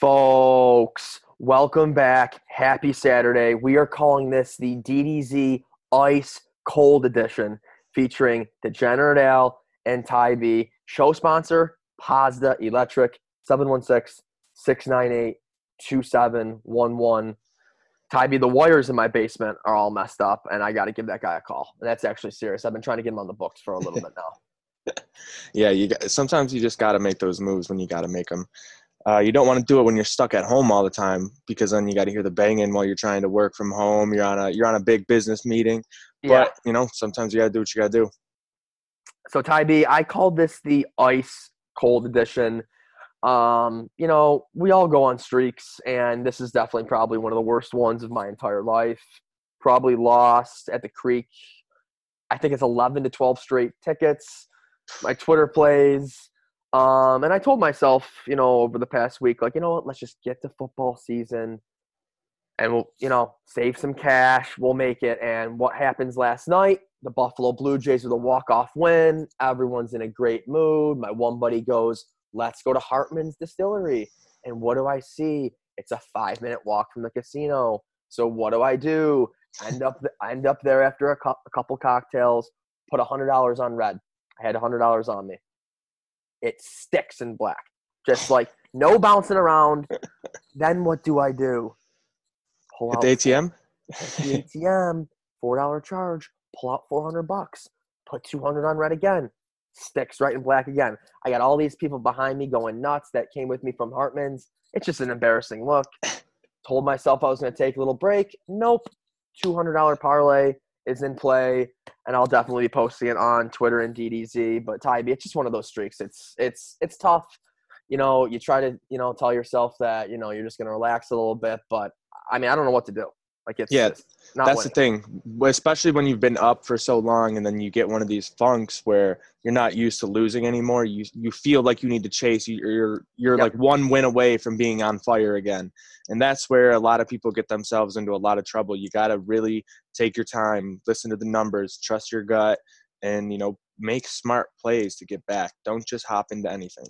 Folks, welcome back. Happy Saturday. We are calling this the DDZ Ice Cold Edition featuring Degenerate Al and Ty B. Show sponsor, Pazda Electric, 716 698 2711. Ty B, the wires in my basement are all messed up, and I got to give that guy a call. And that's actually serious. I've been trying to get him on the books for a little bit now. yeah, you got, sometimes you just got to make those moves when you got to make them. Uh, you don't want to do it when you're stuck at home all the time because then you got to hear the banging while you're trying to work from home. You're on a you're on a big business meeting, yeah. but you know sometimes you got to do what you got to do. So Ty B, I called this the ice cold edition. Um, you know, we all go on streaks, and this is definitely probably one of the worst ones of my entire life. Probably lost at the creek. I think it's 11 to 12 straight tickets. My Twitter plays um, and I told myself, you know, over the past week, like, you know what, let's just get to football season and we'll, you know, save some cash. We'll make it. And what happens last night? The Buffalo Blue Jays with a walk-off win. Everyone's in a great mood. My one buddy goes, let's go to Hartman's Distillery. And what do I see? It's a five-minute walk from the casino. So what do I do? End up, end up there after a, a couple cocktails. Put a hundred dollars on red. I had a hundred dollars on me it sticks in black. Just like no bouncing around. then what do I do? Pull out the ATM. the ATM, four dollar charge. Pull out four hundred bucks. Put two hundred on red again. Sticks right in black again. I got all these people behind me going nuts that came with me from Hartman's. It's just an embarrassing look. Told myself I was going to take a little break. Nope. Two hundred dollar parlay is in play, and I'll definitely be posting it on Twitter and DDZ. But Ty B, it's just one of those streaks. It's it's it's tough. You know, you try to you know tell yourself that you know you're just gonna relax a little bit, but I mean, I don't know what to do. Like it's yeah, it's that's winning. the thing. Especially when you've been up for so long, and then you get one of these funks where you're not used to losing anymore. You you feel like you need to chase. You're you're yep. like one win away from being on fire again, and that's where a lot of people get themselves into a lot of trouble. You got to really take your time, listen to the numbers, trust your gut, and you know make smart plays to get back. Don't just hop into anything.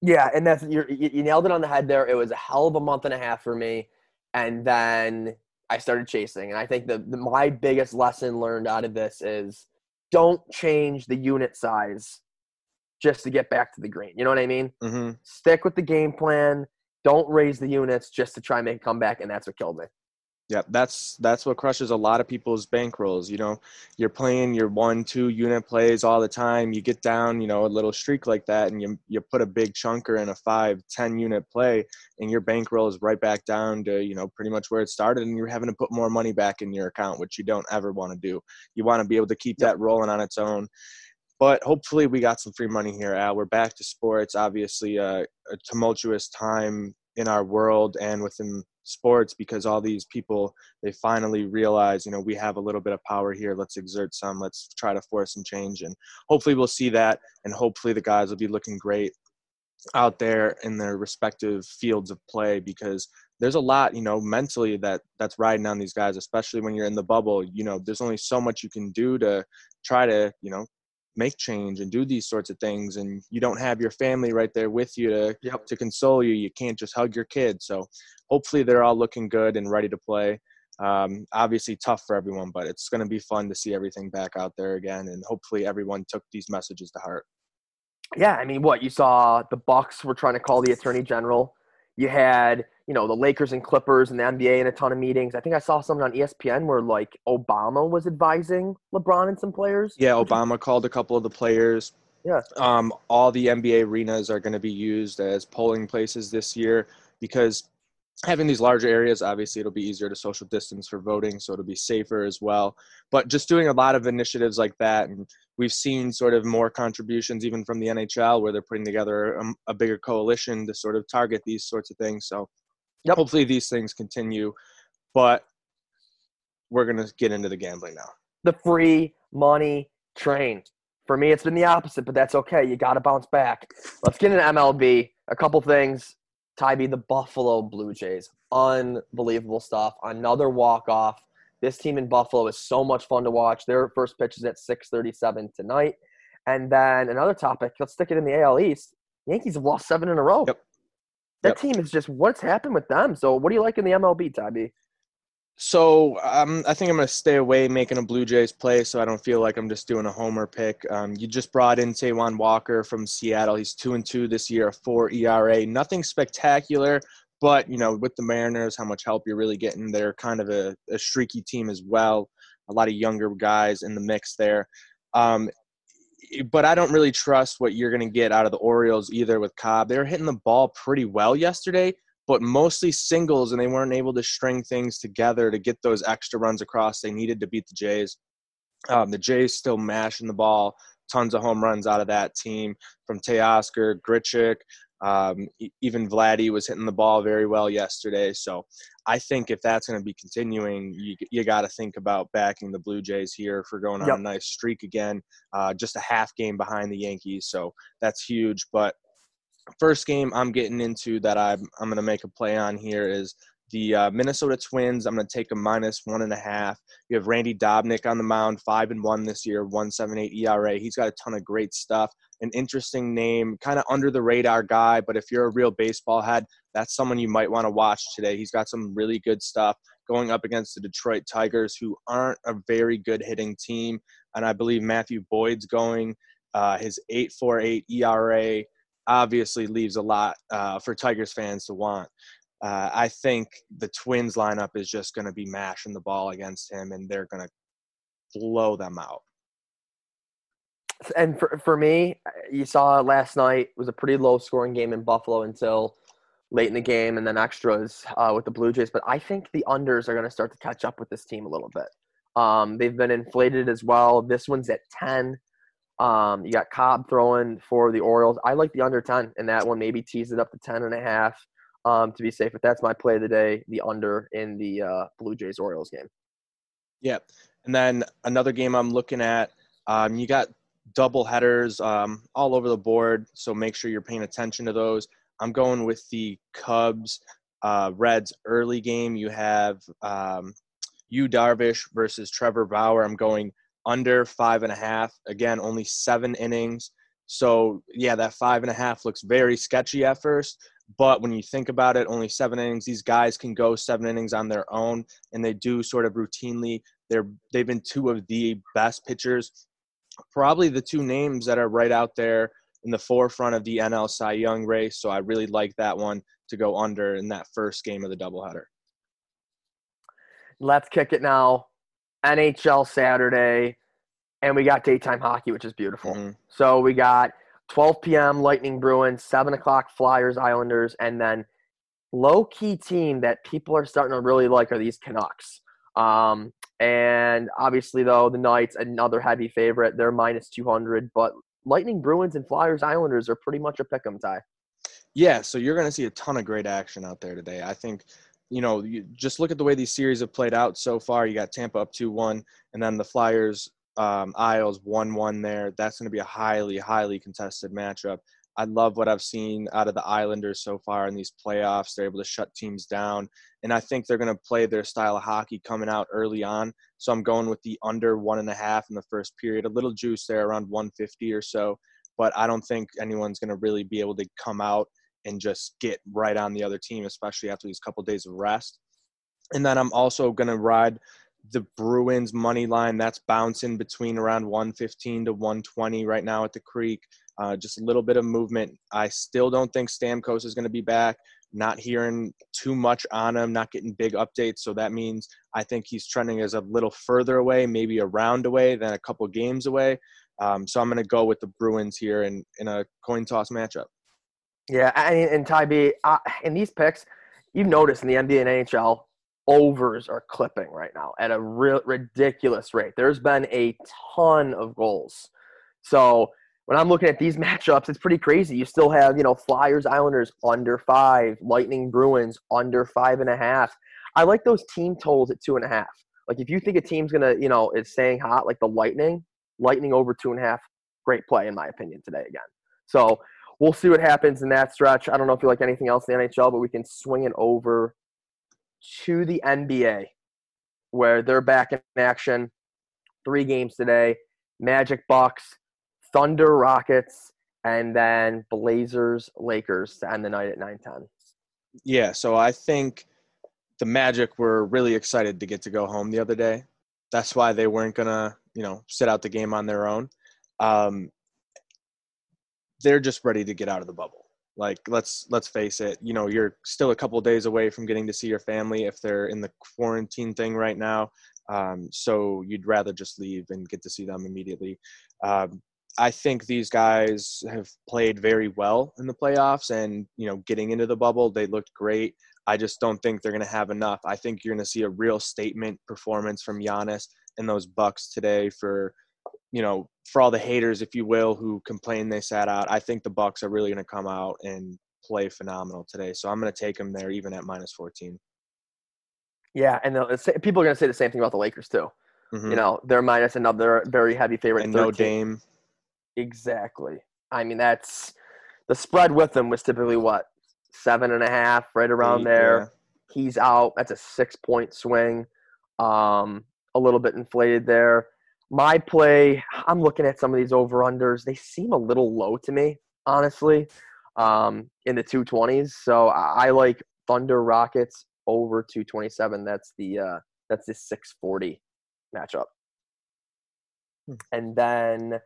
Yeah, and that's you you nailed it on the head there. It was a hell of a month and a half for me, and then I started chasing. And I think the, the, my biggest lesson learned out of this is don't change the unit size just to get back to the green. You know what I mean? Mm-hmm. Stick with the game plan. Don't raise the units just to try and make a comeback, and that's what killed me. Yeah, that's that's what crushes a lot of people's bankrolls. You know, you're playing your one, two unit plays all the time. You get down, you know, a little streak like that, and you you put a big chunker in a five, ten unit play, and your bankroll is right back down to you know pretty much where it started, and you're having to put more money back in your account, which you don't ever want to do. You want to be able to keep that rolling on its own. But hopefully, we got some free money here, Al. We're back to sports. Obviously, a, a tumultuous time in our world and within sports because all these people they finally realize you know we have a little bit of power here. Let's exert some. Let's try to force some change. And hopefully we'll see that. And hopefully the guys will be looking great out there in their respective fields of play because there's a lot you know mentally that that's riding on these guys especially when you're in the bubble. You know there's only so much you can do to try to you know make change and do these sorts of things and you don't have your family right there with you to yep. to console you you can't just hug your kids so hopefully they're all looking good and ready to play. Um, obviously tough for everyone but it's going to be fun to see everything back out there again and hopefully everyone took these messages to heart. Yeah i mean what you saw the bucks were trying to call the attorney general. You had you know the Lakers and Clippers and the NBA in a ton of meetings. I think I saw something on ESPN where like Obama was advising LeBron and some players. Yeah, Obama called a couple of the players. Yeah. Um, all the NBA arenas are going to be used as polling places this year because having these larger areas, obviously, it'll be easier to social distance for voting, so it'll be safer as well. But just doing a lot of initiatives like that, and we've seen sort of more contributions even from the NHL where they're putting together a, a bigger coalition to sort of target these sorts of things. So yep. hopefully these things continue. But we're going to get into the gambling now. The free money train. For me, it's been the opposite, but that's okay. You got to bounce back. Let's get into MLB. A couple things Ty B, the Buffalo Blue Jays. Unbelievable stuff. Another walk off. This team in Buffalo is so much fun to watch. Their first pitch is at 6:37 tonight. And then another topic. Let's stick it in the AL East. Yankees have lost seven in a row. Yep. That yep. team is just what's happened with them. So, what do you like in the MLB, Tabby? So um, I think I'm going to stay away making a Blue Jays play, so I don't feel like I'm just doing a homer pick. Um, you just brought in Taijuan Walker from Seattle. He's two and two this year, a four ERA. Nothing spectacular, but you know, with the Mariners, how much help you're really getting. They're kind of a, a streaky team as well. A lot of younger guys in the mix there. Um, but I don't really trust what you're going to get out of the Orioles either with Cobb. They were hitting the ball pretty well yesterday, but mostly singles, and they weren't able to string things together to get those extra runs across they needed to beat the Jays. Um, the Jays still mashing the ball, tons of home runs out of that team from Teoscar, Grichuk, um, even Vladdy was hitting the ball very well yesterday. So I think if that's going to be continuing, you, you got to think about backing the Blue Jays here for going on yep. a nice streak again. Uh, just a half game behind the Yankees, so that's huge. But first game I'm getting into that I'm I'm going to make a play on here is the uh, Minnesota Twins. I'm going to take a minus one and a half. You have Randy Dobnak on the mound, five and one this year, one seven eight ERA. He's got a ton of great stuff an interesting name, kind of under the radar guy. But if you're a real baseball head, that's someone you might want to watch today. He's got some really good stuff going up against the Detroit Tigers, who aren't a very good hitting team. And I believe Matthew Boyd's going. Uh, his 8.48 ERA obviously leaves a lot uh, for Tigers fans to want. Uh, I think the Twins lineup is just going to be mashing the ball against him, and they're going to blow them out and for for me, you saw last night was a pretty low scoring game in Buffalo until late in the game, and then extras uh, with the Blue Jays. But I think the unders are going to start to catch up with this team a little bit. Um, they've been inflated as well. This one's at ten. Um, you got Cobb throwing for the Orioles. I like the under ten in that one. Maybe tease it up to ten and a half um, to be safe. But that's my play of the day: the under in the uh, Blue Jays Orioles game. Yeah, and then another game I'm looking at. Um, you got double headers um, all over the board. So make sure you're paying attention to those. I'm going with the Cubs uh, Reds early game. You have um, Yu Darvish versus Trevor Bauer. I'm going under five and a half. Again, only seven innings. So yeah, that five and a half looks very sketchy at first. But when you think about it, only seven innings. These guys can go seven innings on their own, and they do sort of routinely. They're they've been two of the best pitchers probably the two names that are right out there in the forefront of the NL Cy Young race. So I really like that one to go under in that first game of the doubleheader. Let's kick it now. NHL Saturday, and we got daytime hockey, which is beautiful. Mm-hmm. So we got 12 p.m. Lightning Bruins, 7 o'clock Flyers Islanders, and then low key team that people are starting to really like are these Canucks. Um, and obviously, though, the Knights, another heavy favorite. They're minus 200. But Lightning, Bruins, and Flyers Islanders are pretty much a pick 'em tie. Yeah, so you're going to see a ton of great action out there today. I think, you know, you just look at the way these series have played out so far. You got Tampa up 2 1, and then the Flyers, um, Isles 1 1 there. That's going to be a highly, highly contested matchup. I love what I've seen out of the Islanders so far in these playoffs. They're able to shut teams down, and I think they're going to play their style of hockey coming out early on. So I'm going with the under one and a half in the first period. A little juice there, around 150 or so, but I don't think anyone's going to really be able to come out and just get right on the other team, especially after these couple days of rest. And then I'm also going to ride the Bruins money line. That's bouncing between around 115 to 120 right now at the Creek. Uh, just a little bit of movement. I still don't think Stamkos is going to be back. Not hearing too much on him, not getting big updates. So that means I think he's trending as a little further away, maybe a round away than a couple games away. Um, so I'm going to go with the Bruins here in, in a coin toss matchup. Yeah, and, and Ty B, uh, in these picks, you've noticed in the NBA and NHL, overs are clipping right now at a real ridiculous rate. There's been a ton of goals. So when I'm looking at these matchups, it's pretty crazy. You still have, you know, Flyers, Islanders under five, Lightning, Bruins under five and a half. I like those team totals at two and a half. Like if you think a team's gonna, you know, it's staying hot, like the Lightning, Lightning over two and a half, great play in my opinion today again. So we'll see what happens in that stretch. I don't know if you like anything else in the NHL, but we can swing it over to the NBA, where they're back in action. Three games today. Magic Bucks Thunder, Rockets, and then Blazers, Lakers to end the night at 9 10. Yeah, so I think the Magic were really excited to get to go home the other day. That's why they weren't gonna, you know, sit out the game on their own. Um, they're just ready to get out of the bubble. Like let's let's face it, you know, you're still a couple days away from getting to see your family if they're in the quarantine thing right now. Um, so you'd rather just leave and get to see them immediately. Um, I think these guys have played very well in the playoffs, and you know, getting into the bubble, they looked great. I just don't think they're going to have enough. I think you're going to see a real statement performance from Giannis and those Bucks today for you know, for all the haters, if you will, who complain they sat out, I think the Bucks are really going to come out and play phenomenal today. So I'm going to take them there, even at minus 14. Yeah, and people are going to say the same thing about the Lakers too. Mm-hmm. You know, they're minus another very heavy favorite. And 13. no Dame. Exactly. I mean, that's the spread with them was typically what seven and a half, right around Eight, there. Yeah. He's out. That's a six point swing. Um, a little bit inflated there my play, I'm looking at some of these over unders. They seem a little low to me, honestly, um, in the 220s. So I, I like Thunder Rockets over 227. That's the uh, that's the 640 matchup. Hmm. And then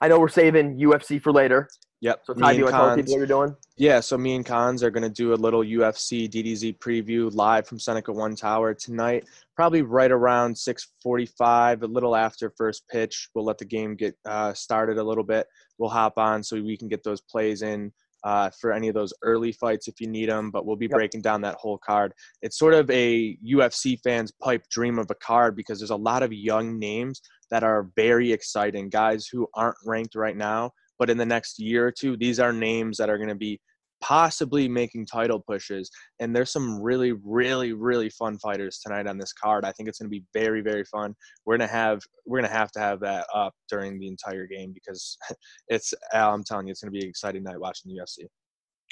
I know we're saving UFC for later. Yep. So Ty, do you want to tell people what you're doing? Yeah, so me and Cons are going to do a little UFC DDZ preview live from Seneca One Tower tonight, probably right around 6:45, a little after first pitch. We'll let the game get uh, started a little bit. We'll hop on so we can get those plays in uh, for any of those early fights if you need them. But we'll be yep. breaking down that whole card. It's sort of a UFC fans' pipe dream of a card because there's a lot of young names that are very exciting, guys who aren't ranked right now but in the next year or two, these are names that are going to be possibly making title pushes. And there's some really, really, really fun fighters tonight on this card. I think it's going to be very, very fun. We're gonna have we're gonna have to have that up during the entire game because it's I'm telling you, it's gonna be an exciting night watching the UFC.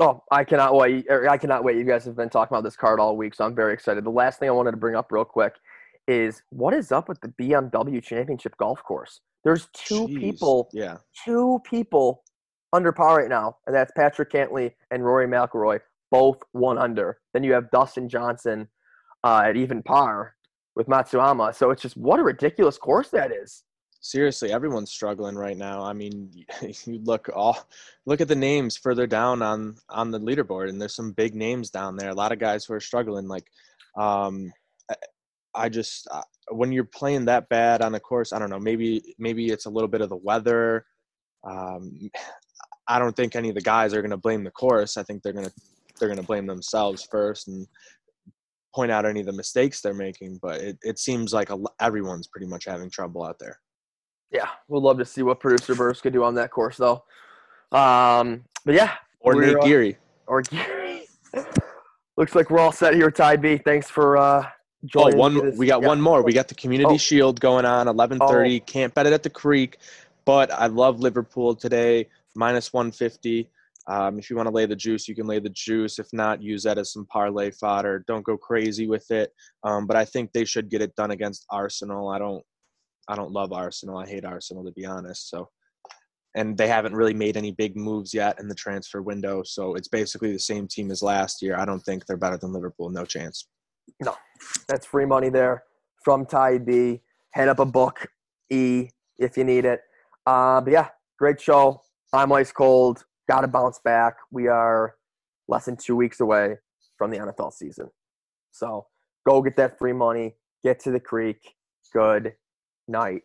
Oh, I cannot wait! I cannot wait. You guys have been talking about this card all week, so I'm very excited. The last thing I wanted to bring up real quick is what is up with the BMW Championship Golf Course? There's two Jeez. people, yeah, two people under par right now, and that's Patrick Cantlay and Rory McIlroy, both one under. Then you have Dustin Johnson uh, at even par with Matsuyama. So it's just what a ridiculous course that is. Seriously, everyone's struggling right now. I mean, you look all look at the names further down on on the leaderboard, and there's some big names down there. A lot of guys who are struggling. Like, um, I just uh, when you're playing that bad on the course, I don't know. Maybe maybe it's a little bit of the weather. Um, I don't think any of the guys are going to blame the course. I think they're going to they're going to blame themselves first and point out any of the mistakes they're making. But it, it seems like a, everyone's pretty much having trouble out there. Yeah, we'd love to see what producer Burst could do on that course, though. Um, but yeah, or Nate Geary, or Geary. Looks like we're all set here, Ty B. Thanks for uh, oh, one. We got yeah. one more. We got the Community oh. Shield going on, eleven thirty. Oh. Can't bet it at the Creek, but I love Liverpool today, minus one fifty. Um, if you want to lay the juice, you can lay the juice. If not, use that as some parlay fodder. Don't go crazy with it. Um, but I think they should get it done against Arsenal. I don't. I don't love Arsenal. I hate Arsenal to be honest. So, and they haven't really made any big moves yet in the transfer window. So it's basically the same team as last year. I don't think they're better than Liverpool. No chance. No, that's free money there from Ty B. Head up a book E if you need it. Uh, but yeah, great show. I'm ice cold. Got to bounce back. We are less than two weeks away from the NFL season. So go get that free money. Get to the creek. Good night.